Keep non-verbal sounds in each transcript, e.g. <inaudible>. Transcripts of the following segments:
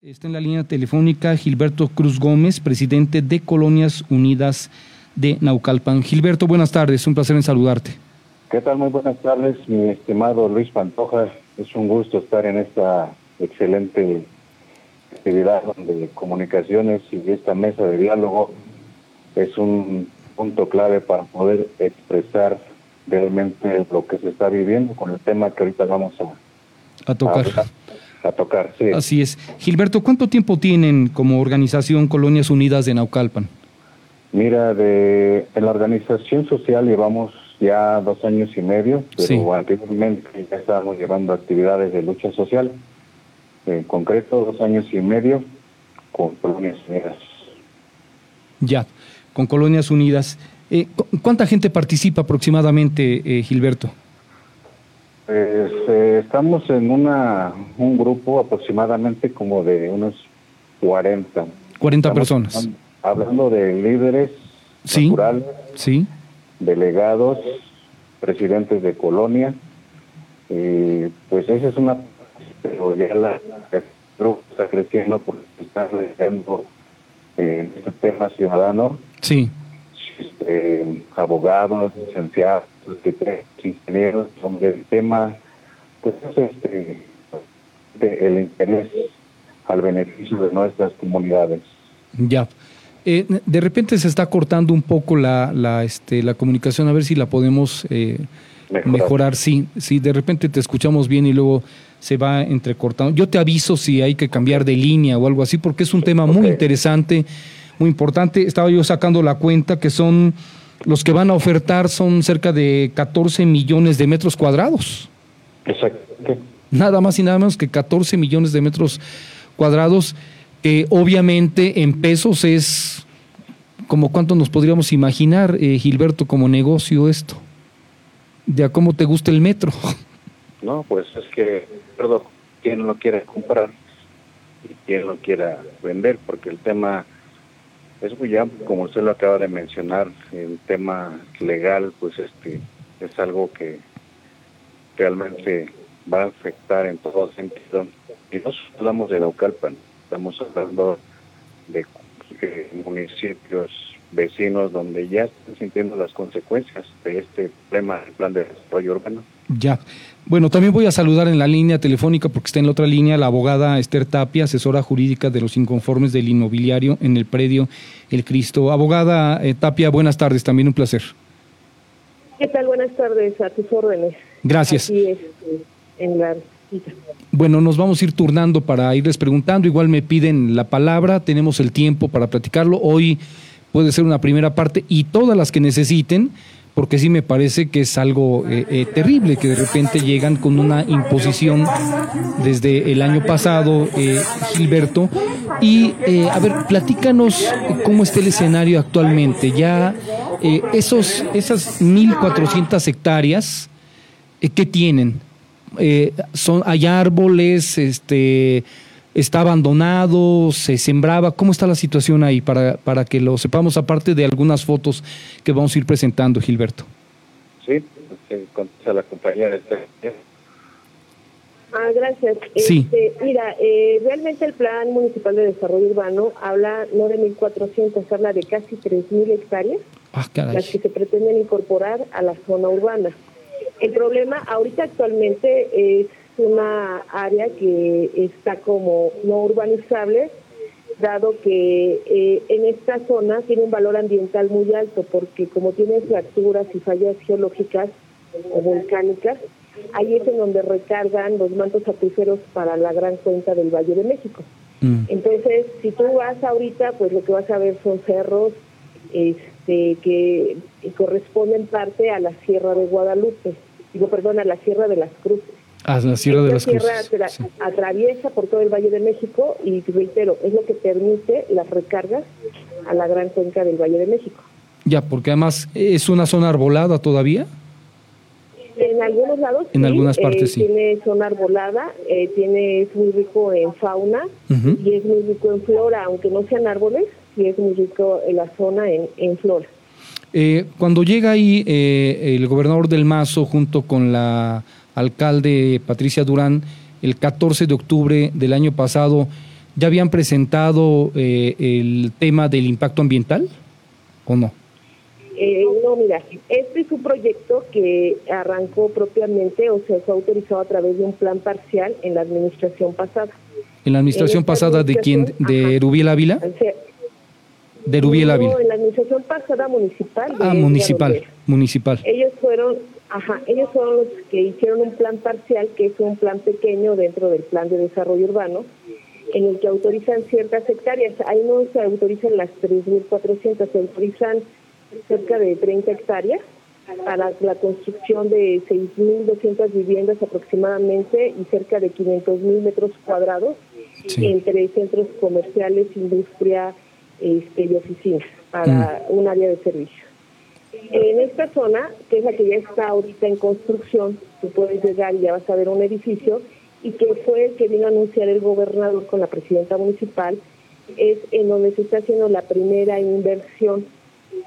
Está en la línea telefónica Gilberto Cruz Gómez, presidente de Colonias Unidas de Naucalpan. Gilberto, buenas tardes, un placer en saludarte. ¿Qué tal? Muy buenas tardes, mi estimado Luis Pantoja. Es un gusto estar en esta excelente actividad de comunicaciones y esta mesa de diálogo es un punto clave para poder expresar realmente lo que se está viviendo con el tema que ahorita vamos a, a tocar a tocar, sí. Así es. Gilberto, ¿cuánto tiempo tienen como organización Colonias Unidas de Naucalpan? Mira, de, en la organización social llevamos ya dos años y medio, pero anteriormente ya estábamos llevando actividades de lucha social. En concreto, dos años y medio con Colonias Unidas. Ya, con Colonias Unidas. Eh, ¿Cuánta gente participa aproximadamente, eh, Gilberto? Pues eh, estamos en una un grupo aproximadamente como de unos 40. 40 personas. Hablando de líderes sí, naturales, sí. delegados, presidentes de colonia. Y pues esa es una... Pero ya la, el grupo está creciendo porque está creciendo en este tema ciudadano. Sí. Este, abogados, licenciados ingenieros sobre el tema, pues este, el interés al beneficio de nuestras comunidades. Ya. Eh, de repente se está cortando un poco la, la, este, la comunicación, a ver si la podemos eh, mejorar. Sí, sí, de repente te escuchamos bien y luego se va entrecortando. Yo te aviso si hay que cambiar de línea o algo así, porque es un tema muy interesante, muy importante. Estaba yo sacando la cuenta que son los que van a ofertar son cerca de 14 millones de metros cuadrados. Exacto. Nada más y nada menos que 14 millones de metros cuadrados. obviamente en pesos es como cuánto nos podríamos imaginar, eh, Gilberto, como negocio esto. De a cómo te gusta el metro. <laughs> No, pues es que, perdón, quien lo quiere comprar y quien lo quiera vender, porque el tema es muy amplio, como usted lo acaba de mencionar, el tema legal, pues este es algo que realmente va a afectar en todo sentido. Y no hablamos de Naucalpan, estamos hablando de municipios vecinos donde ya están sintiendo las consecuencias de este problema del plan de desarrollo urbano. Ya. Bueno, también voy a saludar en la línea telefónica, porque está en la otra línea, la abogada Esther Tapia, asesora jurídica de los inconformes del inmobiliario en el predio El Cristo. Abogada eh, Tapia, buenas tardes, también un placer. ¿Qué tal? Buenas tardes, a tus órdenes. Gracias. Aquí es, en la bueno, nos vamos a ir turnando para irles preguntando. Igual me piden la palabra, tenemos el tiempo para platicarlo. Hoy puede ser una primera parte y todas las que necesiten porque sí me parece que es algo eh, eh, terrible que de repente llegan con una imposición desde el año pasado, eh, Gilberto. Y a ver, platícanos cómo está el escenario actualmente. Ya esos, esas 1.400 hectáreas, ¿qué tienen? son, hay árboles, este, está abandonado, se sembraba. ¿Cómo está la situación ahí para, para que lo sepamos, aparte de algunas fotos que vamos a ir presentando, Gilberto? Sí, a la compañía de Ah, gracias. Sí. Este, mira, eh, realmente el Plan Municipal de Desarrollo Urbano habla no de 1.400, habla de casi 3.000 hectáreas, ah, las que se pretenden incorporar a la zona urbana. El problema ahorita actualmente es una área que está como no urbanizable, dado que eh, en esta zona tiene un valor ambiental muy alto, porque como tiene fracturas y fallas geológicas o volcánicas, ahí es en donde recargan los mantos acuíferos para la gran cuenca del Valle de México. Mm. Entonces, si tú vas ahorita, pues lo que vas a ver son cerros este, que corresponden parte a la Sierra de Guadalupe, digo, perdón, a la Sierra de las Cruces. Ah, la Sierra de las Cruces. atraviesa por todo el Valle de México y reitero, es lo que permite las recargas a la gran cuenca del Valle de México. Ya, porque además es una zona arbolada todavía. En algunos lados. En algunas partes eh, Tiene zona arbolada, eh, tiene, es muy rico en fauna y es muy rico en flora, aunque no sean árboles, y es muy rico en la zona en, en flora. Eh, cuando llega ahí el gobernador del Mazo junto con la alcalde Patricia Durán, el 14 de octubre del año pasado, ¿Ya habían presentado eh, el tema del impacto ambiental o no? Eh, no, mira, este es un proyecto que arrancó propiamente o se fue autorizado a través de un plan parcial en la administración pasada. ¿En la administración pasada de quién? ¿De Rubiel Ávila? de Rubiel Ávila. No, en la administración pasada municipal. ah, municipal, municipal. Ellos fueron, ajá, ellos fueron los que hicieron un plan parcial, que es un plan pequeño dentro del plan de desarrollo urbano, en el que autorizan ciertas hectáreas. Ahí no se autorizan las 3.400, se autorizan cerca de 30 hectáreas para la construcción de 6.200 viviendas aproximadamente y cerca de 500.000 metros cuadrados entre centros comerciales, industria este, y oficinas para mm. un área de servicio. En esta zona, que es la que ya está ahorita en construcción, tú puedes llegar y ya vas a ver un edificio, y que fue el que vino a anunciar el gobernador con la presidenta municipal, es en donde se está haciendo la primera inversión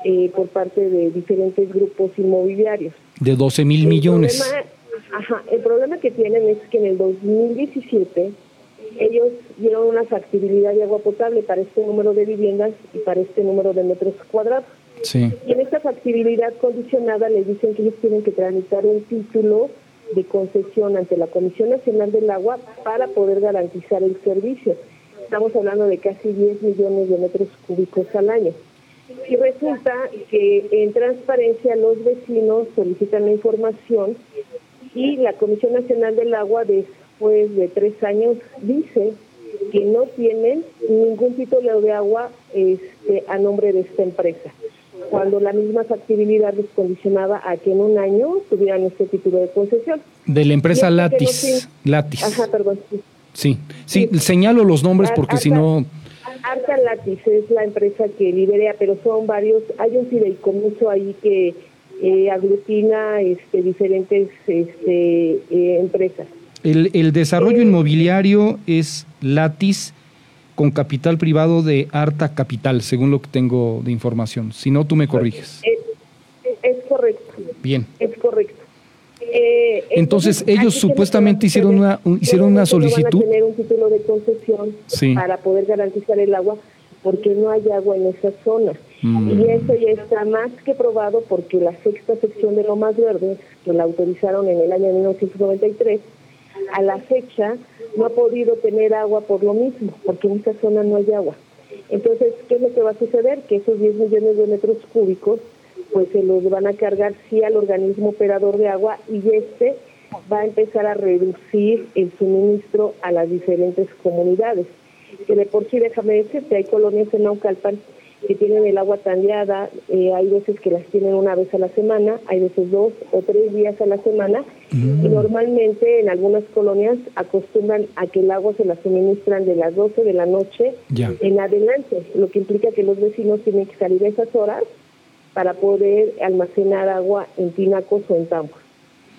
eh, por parte de diferentes grupos inmobiliarios. De 12 mil millones. ajá, el problema que tienen es que en el 2017 ellos dieron una factibilidad de agua potable para este número de viviendas y para este número de metros cuadrados. Y en esta factibilidad condicionada les dicen que ellos tienen que tramitar un título de concesión ante la Comisión Nacional del Agua para poder garantizar el servicio. Estamos hablando de casi 10 millones de metros cúbicos al año. Y resulta que en transparencia los vecinos solicitan la información y la Comisión Nacional del Agua después de tres años dice que no tienen ningún título de agua este, a nombre de esta empresa cuando la misma factibilidad les condicionaba a que en un año tuvieran este título de concesión. De la empresa Latis. Latis. Ajá, perdón. Sí. Sí, señalo los nombres porque si no... Arca Latis es la empresa que lidera, pero son varios, hay un fideicomiso ahí que eh, aglutina este, diferentes este, eh, empresas. El, el desarrollo eh, inmobiliario es Latis con capital privado de Arta Capital, según lo que tengo de información. Si no, tú me corriges. Es, correcto. Bien. Es correcto. Eh, entonces, ellos supuestamente hicieron una hicieron una solicitud. Van a tener un título de concesión para poder garantizar el agua porque no hay agua en esa zona. Mm. Y eso ya está más que probado porque la sexta sección de Lomas Verdes, que la autorizaron en el año 1993, a la fecha no ha podido tener agua por lo mismo, porque en esta zona no hay agua. Entonces, ¿qué es lo que va a suceder? Que esos 10 millones de metros cúbicos, pues se los van a cargar sí al organismo operador de agua y este va a empezar a reducir el suministro a las diferentes comunidades. Que de por sí, déjame decirte, hay colonias en Naucalpan que tienen el agua tandeada, eh, hay veces que las tienen una vez a la semana, hay veces dos o tres días a la semana, y mm. normalmente en algunas colonias acostumbran a que el agua se la suministran de las 12 de la noche en adelante, lo que implica que los vecinos tienen que salir a esas horas para poder almacenar agua en tinacos o en tambos.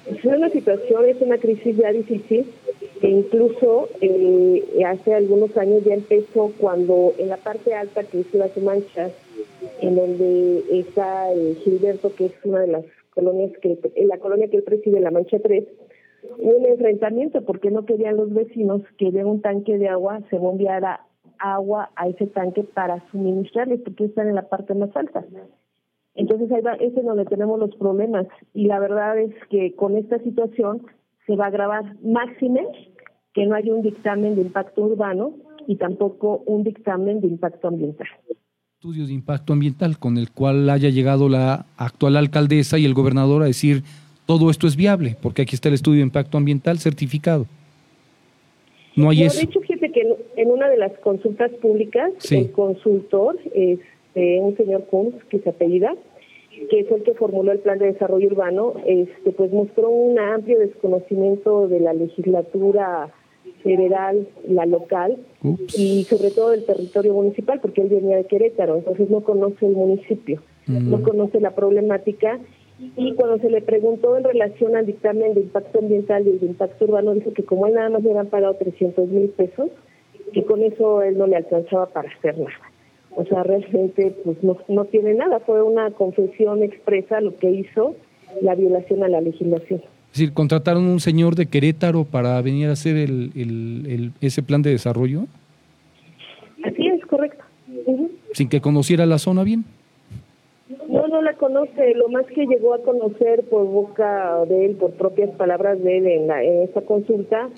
Es una situación, es una crisis ya difícil, que incluso eh, hace algunos años ya empezó cuando en la parte alta que es las manchas, en donde está eh, Gilberto, que es una de las colonias que, en la colonia que él preside, la Mancha 3, hubo un enfrentamiento porque no querían los vecinos que de un tanque de agua se bombeara agua a ese tanque para suministrarles porque están en la parte más alta. Entonces ahí va, es donde tenemos los problemas y la verdad es que con esta situación se va a agravar máxime que no hay un dictamen de impacto urbano y tampoco un dictamen de impacto ambiental. Estudios de impacto ambiental con el cual haya llegado la actual alcaldesa y el gobernador a decir todo esto es viable, porque aquí está el estudio de impacto ambiental certificado. No hay eso. De hecho, fíjate que en una de las consultas públicas, el consultor, este, un señor Kunz, que se apellida, que es el que formuló el plan de desarrollo urbano, este, pues mostró un amplio desconocimiento de la legislatura federal, la local y sobre todo del territorio municipal, porque él venía de Querétaro, entonces no conoce el municipio, no mm. conoce la problemática y cuando se le preguntó en relación al dictamen de impacto ambiental y de impacto urbano, dijo que como él nada más le habían pagado 300 mil pesos, que con eso él no le alcanzaba para hacer nada. O sea, realmente pues no, no tiene nada, fue una confesión expresa lo que hizo la violación a la legislación. Es decir, ¿contrataron un señor de Querétaro para venir a hacer el, el, ese plan de desarrollo? es correcto. Sin que conociera la zona bien. No, no la conoce. Lo más que llegó a conocer por boca de él, por propias palabras de él en, la, en esta consulta,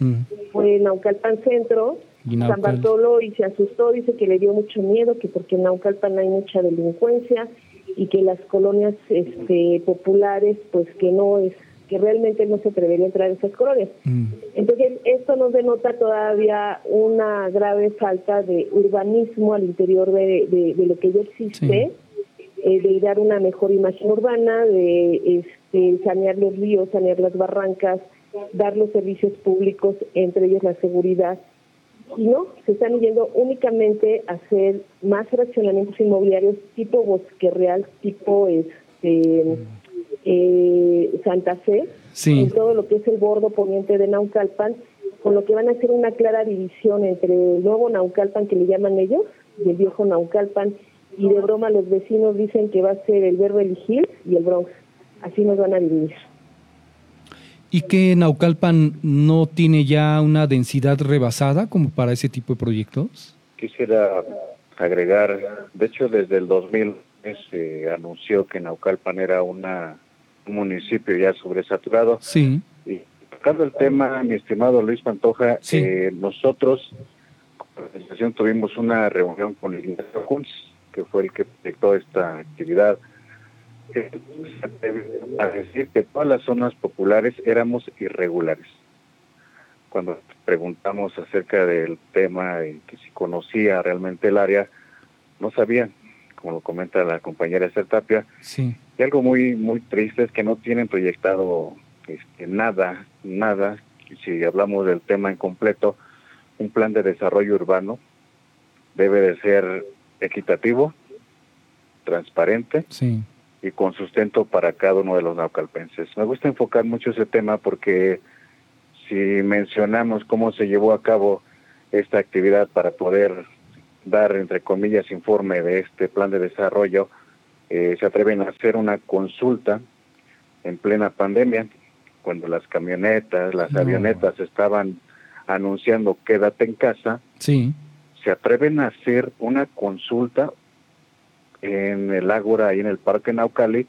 fue Naucalpan Centro, San Bartolo, y se asustó. Dice que le dio mucho miedo, que porque en Naucalpan hay mucha delincuencia y que las colonias este, populares, pues que no es que realmente no se atrevería a entrar en esas colonias. Mm. Entonces, esto nos denota todavía una grave falta de urbanismo al interior de, de, lo que ya existe. Eh, de dar una mejor imagen urbana, de este, sanear los ríos, sanear las barrancas, dar los servicios públicos, entre ellos la seguridad. Y no, se están yendo únicamente a hacer más fraccionamientos inmobiliarios tipo Bosque Real, tipo este, eh, Santa Fe, en todo lo que es el bordo poniente de Naucalpan, con lo que van a hacer una clara división entre el nuevo Naucalpan que le llaman ellos y el viejo Naucalpan y de broma los vecinos dicen que va a ser el Beverly Hills y el Bronx. Así nos van a dividir. ¿Y que Naucalpan no tiene ya una densidad rebasada como para ese tipo de proyectos? Quisiera agregar, de hecho desde el 2000 se anunció que Naucalpan era una, un municipio ya sobresaturado. Sí. Y tocando el tema, mi estimado Luis Pantoja, eh, nosotros, como organización, tuvimos una reunión con el Ignacio Kunz, que fue el que proyectó esta actividad, a decir que todas las zonas populares éramos irregulares. Cuando preguntamos acerca del tema y que si conocía realmente el área, no sabían, como lo comenta la compañera Esther Tapia. Sí. Y algo muy muy triste es que no tienen proyectado este, nada, nada, si hablamos del tema en completo, un plan de desarrollo urbano debe de ser equitativo, transparente y con sustento para cada uno de los naucalpenses. Me gusta enfocar mucho ese tema porque si mencionamos cómo se llevó a cabo esta actividad para poder dar, entre comillas, informe de este plan de desarrollo, eh, se atreven a hacer una consulta en plena pandemia, cuando las camionetas, las avionetas estaban anunciando quédate en casa, sí. Se atreven a hacer una consulta en el Ágora y en el Parque Naucali,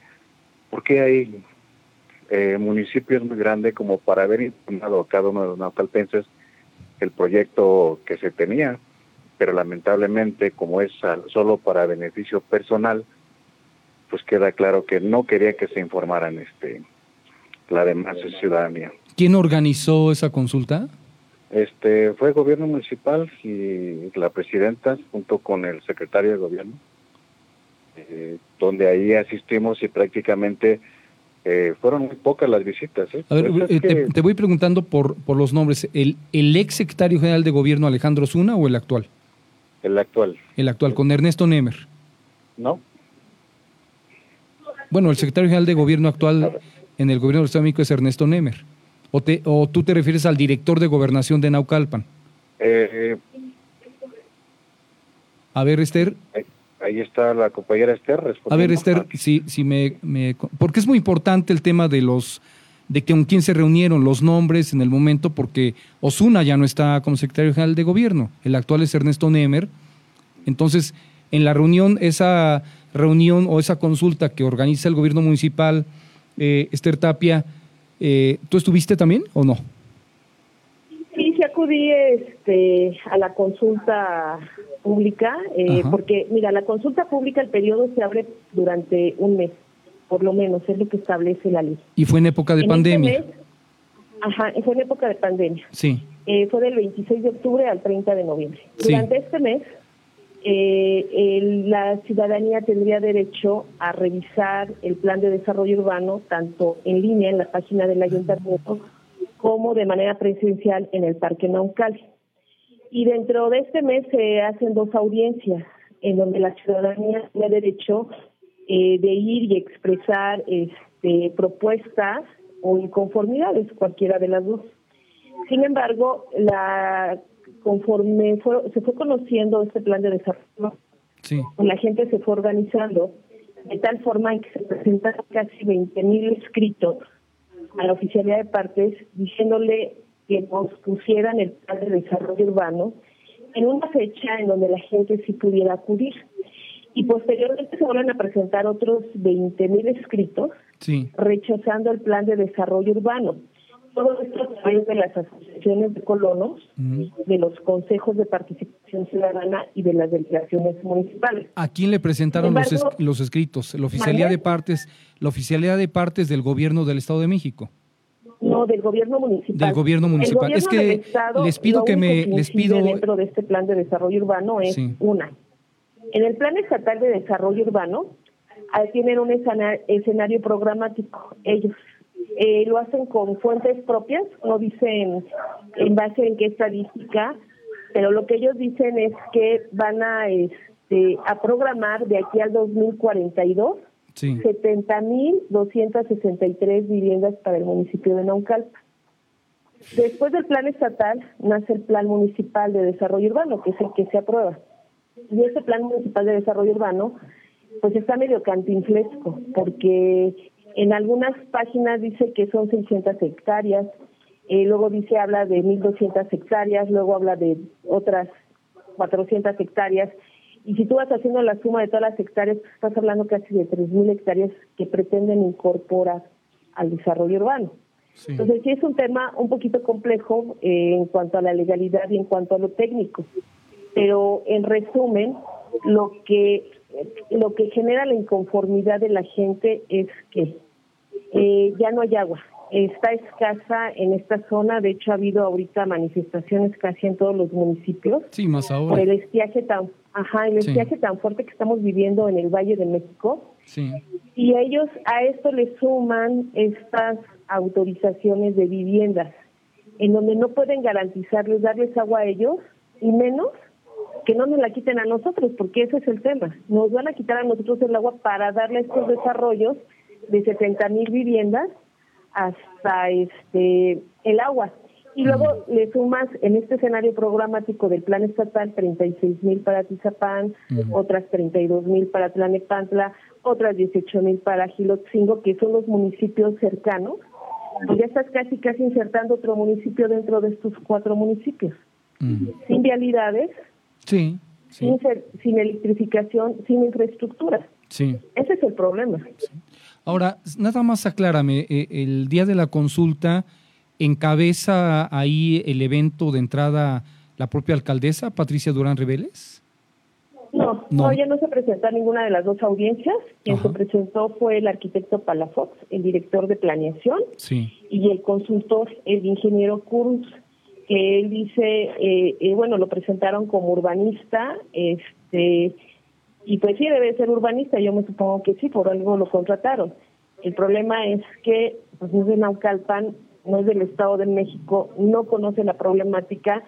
porque hay eh, municipios muy grandes como para haber informado a cada uno de los naucalpenses el proyecto que se tenía, pero lamentablemente como es solo para beneficio personal, pues queda claro que no quería que se informaran este la demás ciudadanía. ¿Quién organizó esa consulta? Este fue el gobierno municipal y la presidenta junto con el secretario de gobierno, eh, donde ahí asistimos y prácticamente eh, fueron muy pocas las visitas. ¿eh? A ver, pues te, voy preguntando por, por los nombres. ¿El, ¿El ex secretario general de gobierno Alejandro Zuna o el actual? El actual. El actual, con Ernesto Nemer. No. Bueno, el secretario general de gobierno actual en el gobierno del Estado de México es Ernesto Nemer. ¿O, te, ¿O tú te refieres al director de gobernación de Naucalpan? Eh, a ver, Esther. Ahí, está la compañera Esther. A ver, Esther, si, si me, me, Porque es muy importante el tema de los de que con quién se reunieron los nombres en el momento, porque Osuna ya no está como secretario general de gobierno, el actual es Ernesto Nemer. Entonces, en la reunión, esa reunión o esa consulta que organiza el gobierno municipal, eh, Esther Tapia, eh, ¿Tú estuviste también o no? Sí, sí acudí este, a la consulta pública, eh, porque mira, la consulta pública, el periodo se abre durante un mes, por lo menos, es lo que establece la ley. ¿Y fue en época de este pandemia? ajá, fue en época de pandemia. Sí. Eh, fue del 26 de octubre al 30 de noviembre. Durante este mes eh, la ciudadanía tendría derecho a revisar el plan de desarrollo urbano tanto en línea en la página del ayuntamiento como de manera presencial en el Parque Naucal. Y dentro de este mes se hacen dos audiencias en donde la ciudadanía tiene derecho eh, de ir y expresar este, propuestas o inconformidades, cualquiera de las dos. Sin embargo, la conforme se fue conociendo este plan de desarrollo, la gente se fue organizando de tal forma en que se presentaron casi 20.000 escritos a la oficialidad de partes diciéndole que nos pusieran el plan de desarrollo urbano en una fecha en donde la gente sí pudiera acudir. Y posteriormente se vuelven a presentar otros 20 mil escritos rechazando el plan de desarrollo urbano. Todo esto a través de las asociaciones de colonos, de los consejos de participación ciudadana y de las delegaciones municipales. ¿A quién le presentaron los, los escritos? ¿La oficialidad de partes, la oficialidad de partes del gobierno del Estado de México? No, del gobierno municipal. Del gobierno municipal. es que les pido que me les pido dentro de este plan de desarrollo urbano es una. En el plan estatal de desarrollo urbano tienen un escenario programático ellos eh, lo hacen con fuentes propias, no dicen en base en qué estadística, pero lo que ellos dicen es que van a este, a programar de aquí al 2042 sí. 70.263 viviendas para el municipio de Naucalpa. Después del plan estatal nace el plan municipal de desarrollo urbano, que es el que se aprueba. Y ese plan municipal de desarrollo urbano pues está medio cantinflesco, porque en algunas páginas dice que son 600 hectáreas, eh, luego dice, habla de 1.200 hectáreas, luego habla de otras 400 hectáreas, y si tú vas haciendo la suma de todas las hectáreas, estás hablando casi de 3.000 hectáreas que pretenden incorporar al desarrollo urbano. Entonces sí es un tema un poquito complejo eh, en cuanto a la legalidad y en cuanto a lo técnico, pero en resumen, lo que lo que genera la inconformidad de la gente es que eh, ya no hay agua, está escasa en esta zona, de hecho ha habido ahorita manifestaciones casi en todos los municipios. Sí, más ahora. Por el estiaje tan, ajá, el estiaje tan fuerte que estamos viviendo en el Valle de México. Sí. Y ellos a esto le suman estas autorizaciones de viviendas, en donde no pueden garantizarles darles agua a ellos y menos que no nos la quiten a nosotros, porque ese es el tema. Nos van a quitar a nosotros el agua para darle estos desarrollos de 70 mil viviendas hasta este el agua. Y luego le sumas en este escenario programático del plan estatal 36 mil para Tizapán, otras 32 mil para Tlanepantla, otras 18 mil para Gilotzingo, que son los municipios cercanos. Pues ya estás casi casi insertando otro municipio dentro de estos cuatro municipios. Sin vialidades, Sí. Sin, sin electrificación, sin infraestructura. Sí. Ese es el problema. Ahora, nada más aclárame, eh, el día de la consulta encabeza ahí el evento de entrada la propia alcaldesa, Patricia Durán Riveles. No, no, ella no se presentó a ninguna de las dos audiencias. Quien se presentó fue el arquitecto Palafox, el director de planeación, sí. y el consultor, el ingeniero Kurz que él dice, eh, eh, bueno, lo presentaron como urbanista, este, y pues sí debe ser urbanista, yo me supongo que sí, por algo lo contrataron. El problema es que pues, es de Naucalpan, no es del Estado de México, no conoce la problemática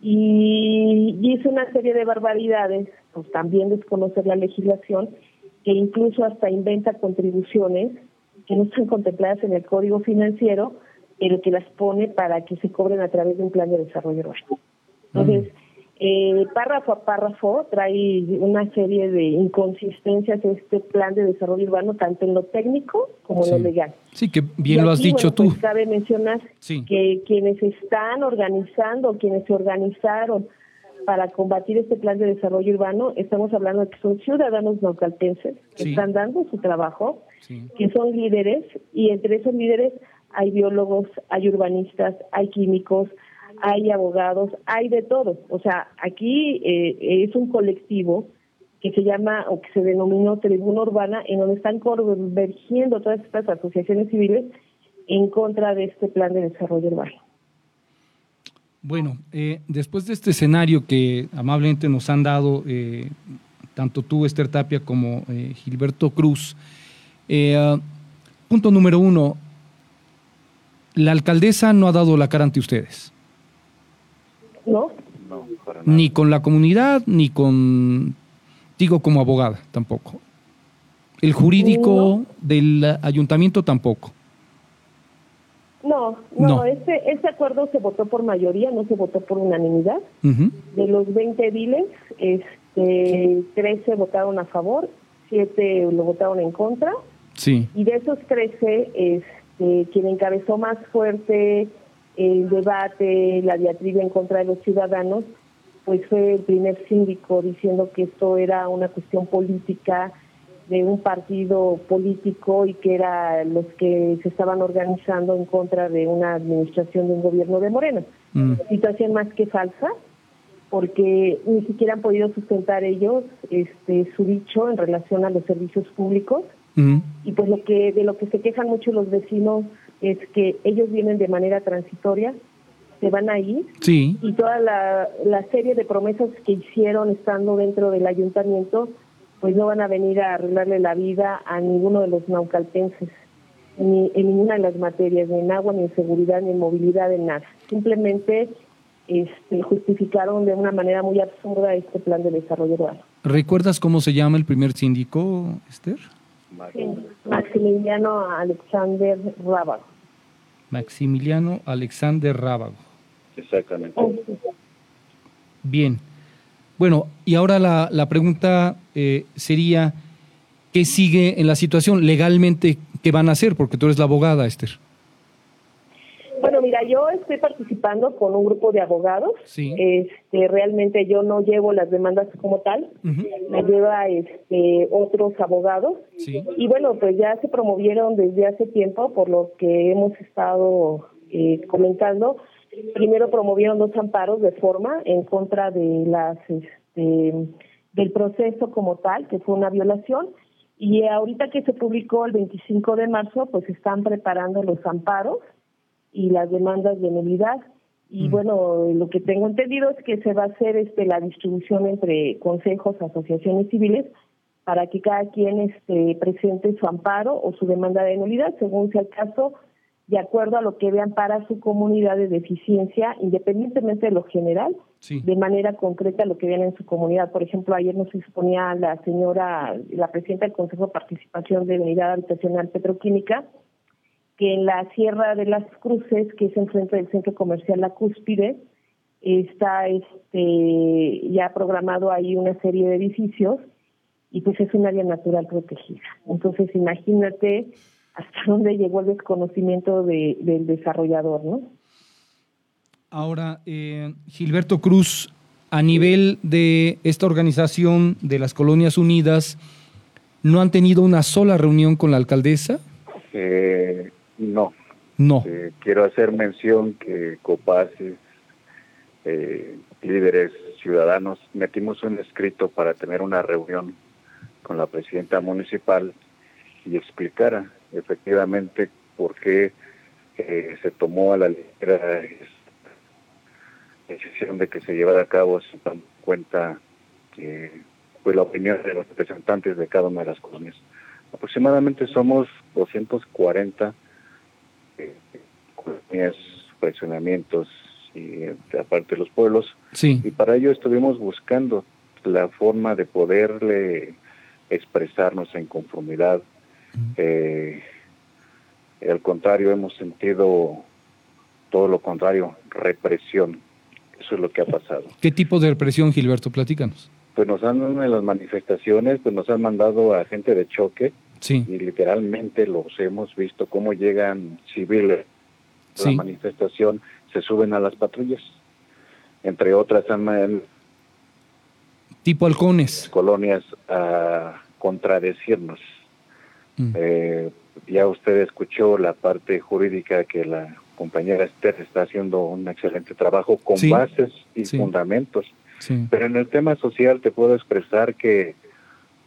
y, hizo una serie de barbaridades, pues también desconoce la legislación, que incluso hasta inventa contribuciones que no están contempladas en el Código Financiero, pero que las pone para que se cobren a través de un plan de desarrollo urbano. Entonces, eh, párrafo a párrafo trae una serie de inconsistencias en este plan de desarrollo urbano, tanto en lo técnico como en lo legal. Sí, que bien lo has dicho tú. Pues, cabe mencionar que quienes están organizando, quienes se organizaron para combatir este plan de desarrollo urbano, estamos hablando de que son ciudadanos naucaltenses que están dando su trabajo, que son líderes, y entre esos líderes hay biólogos, hay urbanistas, hay químicos, hay abogados, hay de todo. O sea, aquí eh, es un colectivo que se llama o que se denominó Tribuna Urbana, en donde están convergiendo todas estas asociaciones civiles en contra de este plan de desarrollo urbano. Bueno, eh, después de este escenario que amablemente nos han dado eh, tanto tú, Esther Tapia, como Gilberto Cruz, punto número uno, la alcaldesa no ha dado la cara ante ustedes. No. Ni con la comunidad, ni con, digo, como abogada tampoco. El jurídico del ayuntamiento tampoco. No, no, Ese, ese acuerdo se votó por mayoría, no se votó por unanimidad. De los 20 ediles, este, 13 votaron a favor, 7 lo votaron en contra. Sí. Y de esos 13, este, quien encabezó más fuerte el debate, la diatriba en contra de los ciudadanos, pues fue el primer síndico diciendo que esto era una cuestión política de un partido político y que era los que se estaban organizando en contra de una administración de un gobierno de Morena. Mm. Situación más que falsa, porque ni siquiera han podido sustentar ellos este su dicho en relación a los servicios públicos. Y pues lo que de lo que se quejan mucho los vecinos es que ellos vienen de manera transitoria, se van a ir sí. y toda la, la serie de promesas que hicieron estando dentro del ayuntamiento pues no van a venir a arreglarle la vida a ninguno de los naucalpenses, ni en ninguna de las materias, ni en agua, ni en seguridad, ni en movilidad, en nada. Simplemente este, justificaron de una manera muy absurda este plan de desarrollo urbano. ¿Recuerdas cómo se llama el primer síndico, Esther? Maximiliano Alexander Rábago. Maximiliano Alexander Rábago. Exactamente. Bien. Bueno, y ahora la, la pregunta eh, sería, ¿qué sigue en la situación? Legalmente, ¿qué van a hacer? Porque tú eres la abogada, Esther. Yo estoy participando con un grupo de abogados. Sí. Este, realmente yo no llevo las demandas como tal, me lleva este, otros abogados. Sí. Y bueno, pues ya se promovieron desde hace tiempo, por lo que hemos estado eh, comentando. Primero promovieron dos amparos de forma en contra de las este, del proceso como tal, que fue una violación. Y ahorita que se publicó el 25 de marzo, pues están preparando los amparos y las demandas de nulidad. Y mm. bueno, lo que tengo entendido es que se va a hacer este la distribución entre consejos, asociaciones civiles, para que cada quien este, presente su amparo o su demanda de nulidad, según sea el caso, de acuerdo a lo que vean para su comunidad de deficiencia, independientemente de lo general, de manera concreta lo que vean en su comunidad. Por ejemplo, ayer nos exponía la señora, la presidenta del Consejo de Participación de Unidad Habitacional Petroquímica, que en la Sierra de las Cruces, que es enfrente del centro comercial La Cúspide, está este ya programado ahí una serie de edificios y pues es un área natural protegida. Entonces imagínate hasta <laughs> dónde llegó el desconocimiento de, del desarrollador, ¿no? Ahora, eh, Gilberto Cruz, a nivel de esta organización de las Colonias Unidas, ¿no han tenido una sola reunión con la alcaldesa? Eh, no. No. Eh, quiero hacer mención que Copaces, eh, líderes ciudadanos, metimos un escrito para tener una reunión con la presidenta municipal y explicara efectivamente por qué eh, se tomó a la ligera decisión de que se llevara a cabo sin en cuenta que fue la opinión de los representantes de cada una de las colonias. Aproximadamente somos 240 colonias, fraccionamientos y aparte de los pueblos. Sí. Y para ello estuvimos buscando la forma de poderle expresarnos en conformidad. Eh, al contrario, hemos sentido todo lo contrario, represión. Eso es lo que ha pasado. ¿Qué tipo de represión, Gilberto? Platícanos. Pues nos han, en las manifestaciones, pues nos han mandado a gente de choque, Sí. Y literalmente los hemos visto cómo llegan civiles a la manifestación, se suben a las patrullas. Entre otras, han tipo halcones. Colonias a contradecirnos. Mm. Eh, ya usted escuchó la parte jurídica que la compañera Esther está haciendo un excelente trabajo con bases y fundamentos. Pero en el tema social te puedo expresar que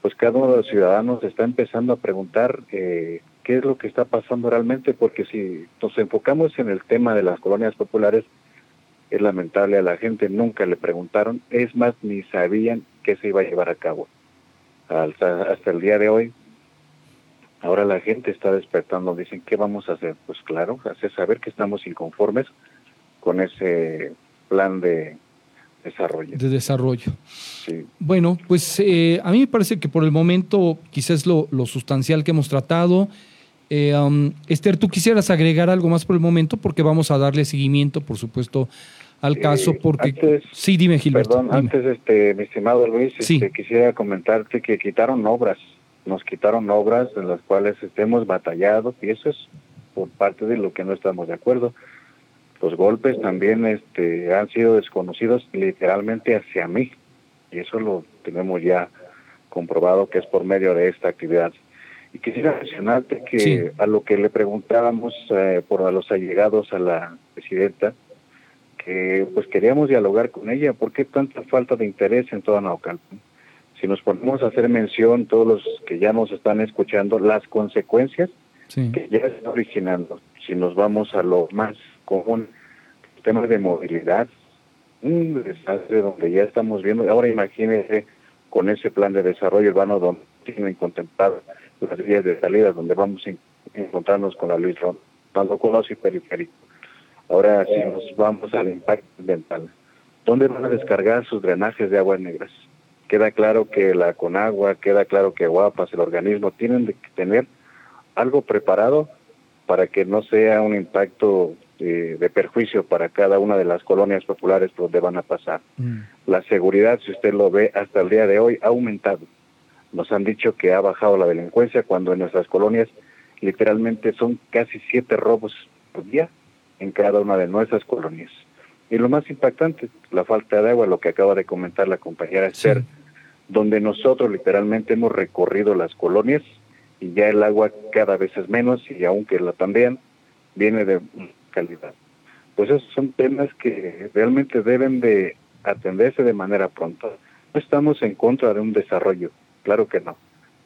pues cada uno de los ciudadanos está empezando a preguntar eh, qué es lo que está pasando realmente, porque si nos enfocamos en el tema de las colonias populares, es lamentable, a la gente nunca le preguntaron, es más, ni sabían qué se iba a llevar a cabo. Hasta, hasta el día de hoy, ahora la gente está despertando, dicen, ¿qué vamos a hacer? Pues claro, hacer saber que estamos inconformes con ese plan de desarrollo. De desarrollo. Bueno, pues eh, a mí me parece que por el momento quizás lo, lo sustancial que hemos tratado. Eh, um, Esther, ¿tú quisieras agregar algo más por el momento? Porque vamos a darle seguimiento, por supuesto, al caso. Porque sí, dime, Gilberto. Perdón, antes, este, mi estimado Luis, este, quisiera comentarte que quitaron obras, nos quitaron obras en las cuales hemos batallado y eso es por parte de lo que no estamos de acuerdo Los golpes también este, han sido desconocidos literalmente hacia mí y eso lo tenemos ya comprobado que es por medio de esta actividad. Y quisiera mencionarte que a lo que le preguntábamos eh, por a los allegados a la presidenta, que pues queríamos dialogar con ella, ¿por qué tanta falta de interés en toda Naucalpan? Si nos ponemos a hacer mención, todos los que ya nos están escuchando, las consecuencias que ya están originando, si nos vamos a lo más común, temas de movilidad, un desastre donde ya estamos viendo, ahora imagínense con ese plan de desarrollo urbano donde tienen contemplado las vías de salida donde vamos a encontrarnos con la Luis Ron, cuando y periférico. Ahora si nos vamos al impacto ambiental, ¿dónde van a descargar sus drenajes de aguas negras? Queda claro que la Conagua, queda claro que Guapas, el organismo, tienen que tener algo preparado para que no sea un impacto eh, de perjuicio para cada una de las colonias populares por donde van a pasar. Mm. La seguridad, si usted lo ve, hasta el día de hoy ha aumentado. Nos han dicho que ha bajado la delincuencia cuando en nuestras colonias literalmente son casi siete robos por día en cada una de nuestras colonias. Y lo más impactante, la falta de agua, lo que acaba de comentar la compañera Esther, donde nosotros literalmente hemos recorrido las colonias y ya el agua cada vez es menos y aunque la también viene de calidad. Pues esos son temas que realmente deben de atenderse de manera pronta. No estamos en contra de un desarrollo, claro que no.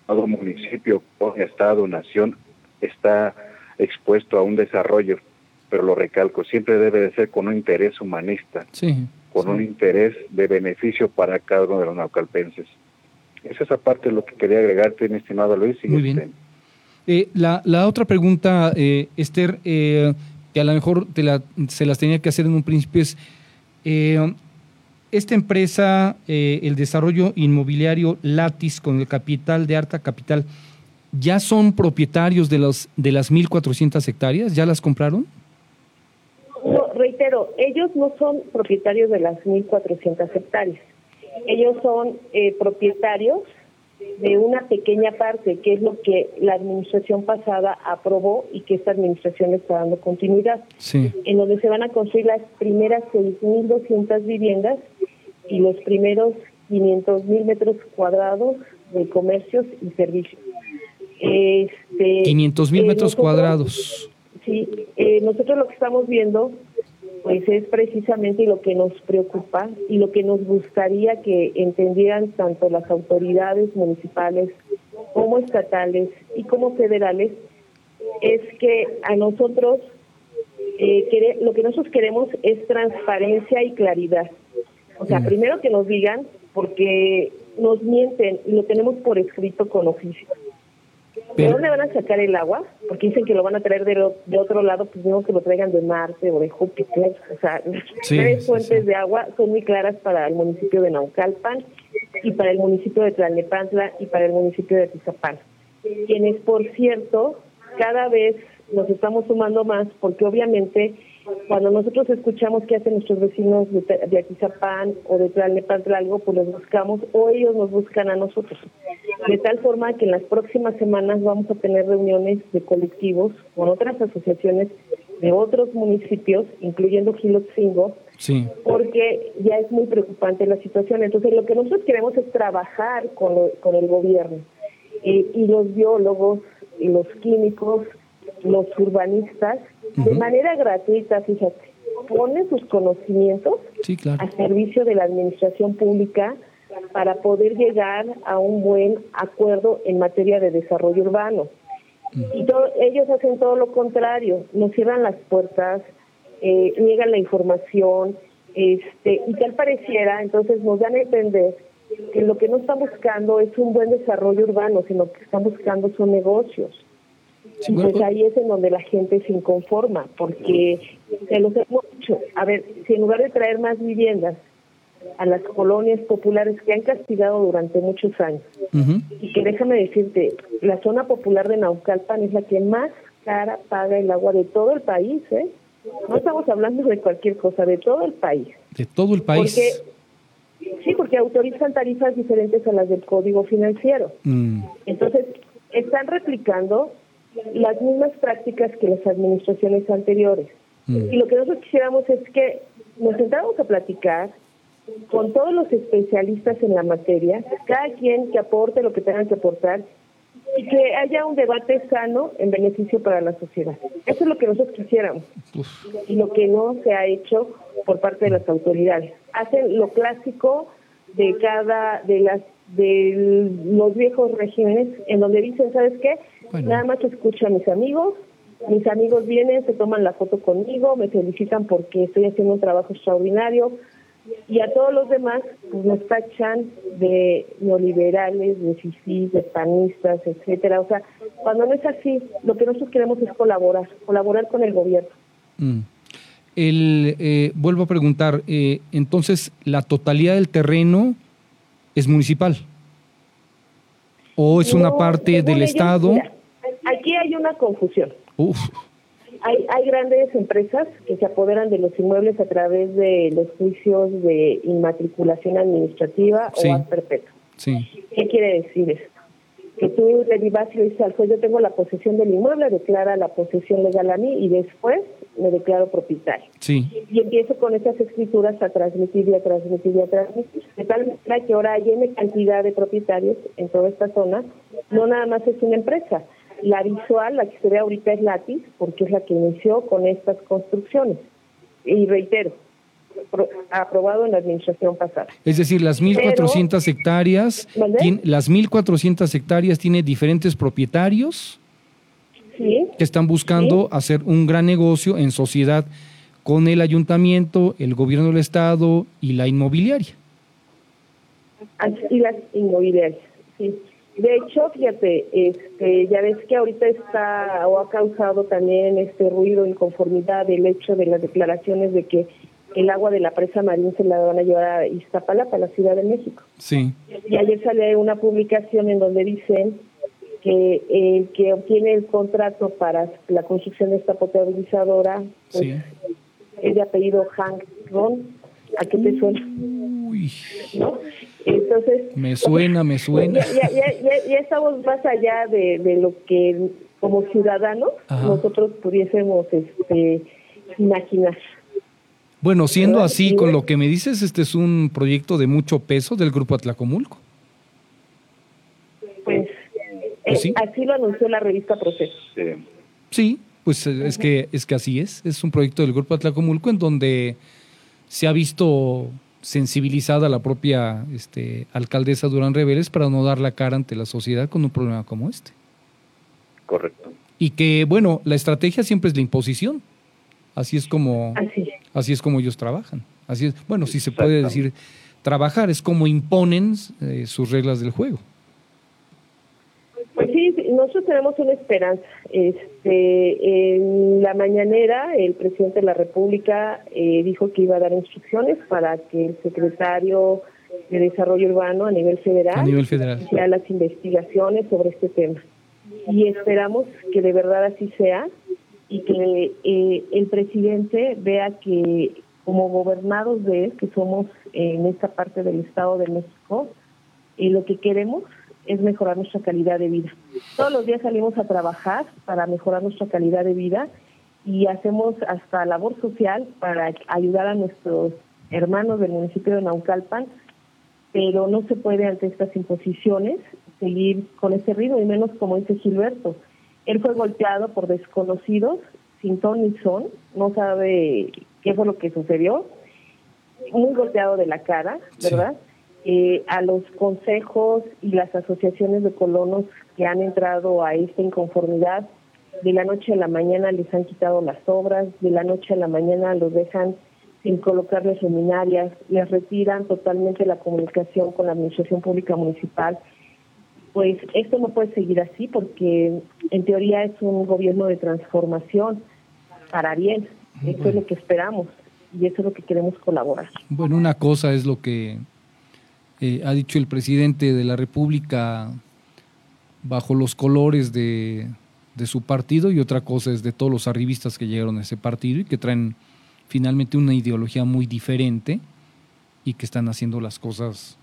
Todo municipio, estado, nación está expuesto a un desarrollo, pero lo recalco, siempre debe de ser con un interés humanista, con un interés de beneficio para cada uno de los naucalpenses. Es esa parte lo que quería agregarte, mi estimado Luis. Y Muy bien. Este, eh, la, la, otra pregunta, eh, Esther, eh, que a lo mejor te la, se las tenía que hacer en un principio es, esta empresa, el desarrollo inmobiliario Latis con el capital de Arta Capital, ¿ya son propietarios de, los, de las 1.400 hectáreas? ¿Ya las compraron? reitero, ellos no son propietarios de las 1.400 hectáreas. Ellos son eh, propietarios de una pequeña parte, que es lo que la administración pasada aprobó y que esta administración está dando continuidad, en donde se van a construir las primeras 6.200 viviendas y los primeros 500.000 metros cuadrados de comercios y servicios. Este, 500 mil eh, metros cuadrados. Sí, eh, nosotros lo que estamos viendo pues es precisamente lo que nos preocupa y lo que nos gustaría que entendieran tanto las autoridades municipales como estatales y como federales, es que a nosotros eh, lo que nosotros queremos es transparencia y claridad. O sea, primero que nos digan, porque nos mienten y lo tenemos por escrito con oficio. ¿De dónde van a sacar el agua? Porque dicen que lo van a traer de, de otro lado, pues no que lo traigan de Marte o de Júpiter. O sea, <laughs> las tres fuentes de agua son muy claras para el municipio de Naucalpan y para el municipio de Tlalnepantla y para el municipio de Tizapán. Quienes, por cierto, cada vez nos estamos sumando más porque obviamente cuando nosotros escuchamos qué hacen nuestros vecinos de, de Atizapán o de Tlalnepantla pues los buscamos o ellos nos buscan a nosotros. De tal forma que en las próximas semanas vamos a tener reuniones de colectivos con otras asociaciones de otros municipios, incluyendo Gilotzingo, sí. porque ya es muy preocupante la situación. Entonces, lo que nosotros queremos es trabajar con, con el gobierno eh, y los biólogos, y los químicos, los urbanistas, de manera gratuita, fíjate, ponen sus conocimientos a servicio de la administración pública para poder llegar a un buen acuerdo en materia de desarrollo urbano. Y ellos hacen todo lo contrario, nos cierran las puertas, eh, niegan la información, este, y tal pareciera, entonces nos dan a entender que lo que no están buscando es un buen desarrollo urbano, sino que están buscando son negocios. Pues ahí es en donde la gente se inconforma, porque se los hemos dicho, a ver, si en lugar de traer más viviendas, a las colonias populares que han castigado durante muchos años. Y que déjame decirte, la zona popular de Naucalpan es la que más cara paga el agua de todo el país, ¿eh? No estamos hablando de cualquier cosa, de todo el país. De todo el país. Porque, sí, porque autorizan tarifas diferentes a las del Código Financiero. Mm. Entonces, están replicando las mismas prácticas que las administraciones anteriores. Mm. Y lo que nosotros quisiéramos es que nos sentáramos a platicar con todos los especialistas en la materia, cada quien que aporte lo que tenga que aportar y que haya un debate sano en beneficio para la sociedad. Eso es lo que nosotros quisiéramos y lo que no se ha hecho por parte de las autoridades. Hacen lo clásico de cada de las de los viejos regímenes en donde dicen, ¿sabes qué? Nada más escucho a mis amigos, mis amigos vienen, se toman la foto conmigo, me felicitan porque estoy haciendo un trabajo extraordinario y a todos los demás pues, nos tachan de neoliberales, de fifís, de panistas, etcétera. O sea, cuando no es así, lo que nosotros queremos es colaborar, colaborar con el gobierno. Mm. El, eh, vuelvo a preguntar, eh, entonces, ¿la totalidad del terreno es municipal? ¿O es una parte del Estado? aquí hay una confusión. Hay, hay grandes empresas que se apoderan de los inmuebles a través de los juicios de inmatriculación administrativa o a perpetuo. ¿Qué quiere decir esto? Que tú le y le dices al juez, yo tengo la posesión del inmueble, declara la posesión legal a mí y después me declaro propietario. Y empiezo con esas escrituras a transmitir y a transmitir y a transmitir. De tal manera que ahora hay una cantidad de propietarios en toda esta zona, no nada más es una empresa, la visual, la que se ve ahorita es Latis, porque es la que inició con estas construcciones. Y reitero, aprobado en la administración pasada. Es decir, las 1.400 hectáreas, las 1.400 hectáreas tiene diferentes propietarios que están buscando hacer un gran negocio en sociedad con el ayuntamiento, el gobierno del estado y la inmobiliaria. Y las inmobiliarias, sí. De hecho, fíjate, este, ya ves que ahorita está o ha causado también este ruido, inconformidad el hecho de las declaraciones de que el agua de la presa marín se la van a llevar a Iztapalapa, la Ciudad de México. Sí. Y ayer sale una publicación en donde dicen que el que obtiene el contrato para la construcción de esta potabilizadora pues, es de apellido Hank Ron. ¿A qué te suena? Uy. ¿No? Entonces, me suena, me suena. Ya, ya, ya, estamos más allá de, de, lo que como ciudadanos nosotros pudiésemos este, imaginar. Bueno, siendo así, con lo que me dices, este es un proyecto de mucho peso del Grupo Atlacomulco. Pues, pues eh, así lo anunció la revista Proceso. Sí, pues es que, es que así es. Es un proyecto del Grupo Atlacomulco en donde se ha visto sensibilizada la propia este, alcaldesa Durán Reveles para no dar la cara ante la sociedad con un problema como este. Correcto. Y que, bueno, la estrategia siempre es la imposición. Así es como, así, es como ellos trabajan. Así es, bueno, si se puede decir trabajar, es como imponen eh, sus reglas del juego. Pues sí, nosotros tenemos una esperanza. Este, en la mañanera, el presidente de la República eh, dijo que iba a dar instrucciones para que el secretario de Desarrollo Urbano a nivel federal, a nivel federal. hiciera las investigaciones sobre este tema. Y esperamos que de verdad así sea y que eh, el presidente vea que como gobernados de él, que somos en esta parte del Estado de México, y lo que queremos es mejorar nuestra calidad de vida. Todos los días salimos a trabajar para mejorar nuestra calidad de vida y hacemos hasta labor social para ayudar a nuestros hermanos del municipio de Naucalpan, pero no se puede ante estas imposiciones seguir con ese ritmo, y menos como dice Gilberto. Él fue golpeado por desconocidos, sin ton ni son, no sabe qué fue lo que sucedió, muy golpeado de la cara, ¿verdad? Eh, a los consejos y las asociaciones de colonos que han entrado a esta inconformidad. De la noche a la mañana les han quitado las obras, de la noche a la mañana los dejan sin colocarles luminarias, les retiran totalmente la comunicación con la Administración Pública Municipal. Pues esto no puede seguir así porque en teoría es un gobierno de transformación para bien. Eso es lo que esperamos y eso es lo que queremos colaborar. Bueno, una cosa es lo que eh, ha dicho el presidente de la República bajo los colores de, su partido y otra cosa es de todos los arribistas que llegaron a ese partido y que traen finalmente una ideología muy diferente y que están haciendo las cosas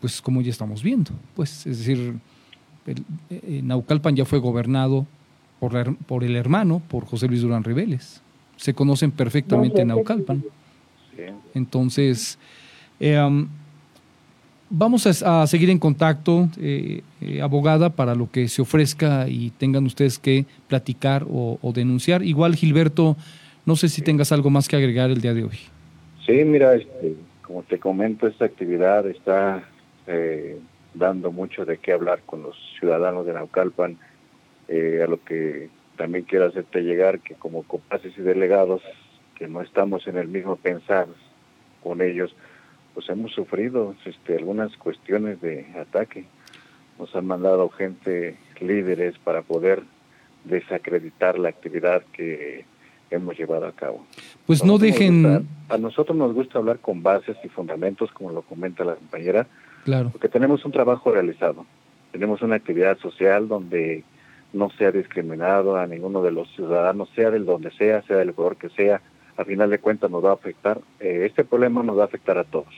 pues como ya estamos viendo. Pues es decir, eh, Naucalpan ya fue gobernado por, por el hermano, por José Luis Durán Riveles. se conocen perfectamente en Naucalpan. Entonces, eh, um, vamos a, a seguir en contacto, eh, eh, abogada, para lo que se ofrezca y tengan ustedes que platicar o, o denunciar. Igual, Gilberto, no sé si tengas algo más que agregar el día de hoy. Sí, mira, este, como te comento, esta actividad está eh, dando mucho de qué hablar con los ciudadanos de Naucalpan, eh, a lo que también quiero hacerte llegar que como copaces y delegados, que no estamos en el mismo pensar con ellos, pues hemos sufrido este, algunas cuestiones de ataque. Nos han mandado gente, líderes, para poder desacreditar la actividad que hemos llevado a cabo. Pues no Nosotros dejen, a nosotros nos gusta hablar con bases y fundamentos, como lo comenta la compañera, claro, porque tenemos un trabajo realizado. Tenemos una actividad social donde no se ha discriminado a ninguno de los ciudadanos, sea del donde sea, sea del color que sea, a final de cuentas nos va a afectar. eh, este problema nos va a afectar a todos.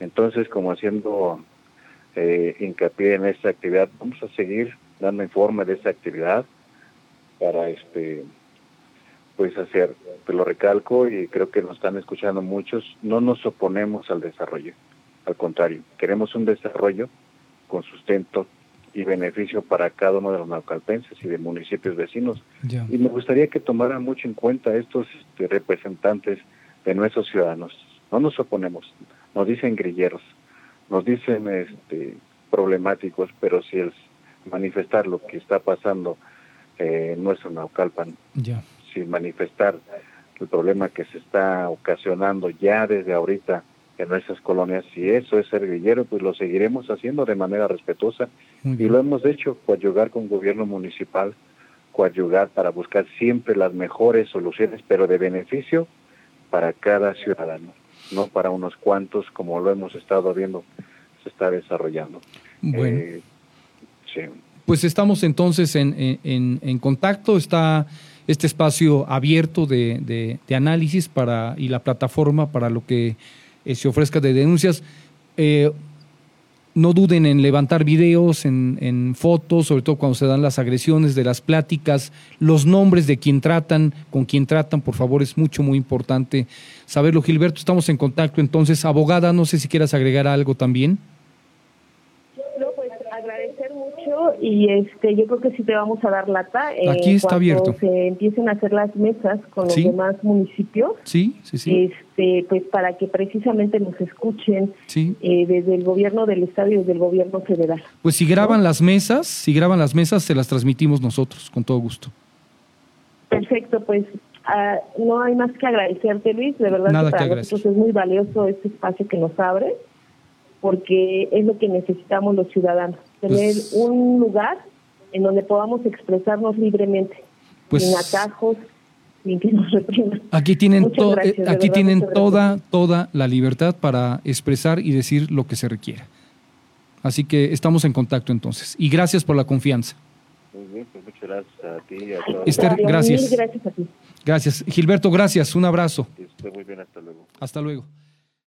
Entonces, como haciendo eh, hincapié en esta actividad, vamos a seguir dando informe de esta actividad para este pues hacer, te lo recalco y creo que nos están escuchando muchos, no nos oponemos al desarrollo, al contrario, queremos un desarrollo con sustento y beneficio para cada uno de los naucalpenses y de municipios vecinos. Y me gustaría que tomaran mucho en cuenta estos este, representantes de nuestros ciudadanos. No nos oponemos, nos dicen grilleros, nos dicen este, problemáticos, pero si es manifestar lo que está pasando eh, en nuestro Naucalpan, ya. sin manifestar el problema que se está ocasionando ya desde ahorita en nuestras colonias, si eso es ser grillero, pues lo seguiremos haciendo de manera respetuosa y lo hemos hecho, coadyugar con gobierno municipal, coadyugar para buscar siempre las mejores soluciones, pero de beneficio para cada ciudadano, no para unos cuantos como lo hemos estado viendo se está desarrollando. Bueno. Eh, sí. Pues estamos entonces en, en- contacto, está este espacio abierto de, de- de análisis para, y la plataforma para lo que eh, se ofrezca de denuncias. Eh, no duden en levantar videos, en, en fotos, sobre todo cuando se dan las agresiones, de las pláticas, los nombres de quien tratan, con quien tratan, por favor, es mucho, muy importante saberlo. Gilberto, estamos en contacto entonces. Abogada, no sé si quieras agregar algo también. No, pues y este yo creo que sí te vamos a dar lata. eh, Aquí está cuando abierto. se empiecen a hacer las mesas con los Sí. demás municipios, Sí, sí, sí. este pues para que precisamente nos escuchen sí. eh, desde el gobierno del estado y desde el gobierno federal. Pues si graban las mesas, si graban las mesas, se las transmitimos nosotros, con todo gusto. Perfecto, pues ah, no hay más que agradecerte Luis, de verdad Nada que para que nosotros es muy valioso este espacio que nos abre porque es lo que necesitamos los ciudadanos, tener Pues- un lugar en donde podamos expresarnos libremente, Pues- sin atajos, sin que nos repriman. Aquí tienen, to- gracias, eh, aquí verdad, tienen toda, toda la libertad para expresar y decir lo que se requiera. Así que estamos en contacto entonces. Y gracias por la confianza. Muy bien, pues muchas gracias a ti y a todos. Esther, gracias. Mil gracias a ti. Gracias. Gilberto, gracias. Un abrazo. Esté muy bien, hasta luego. Hasta luego.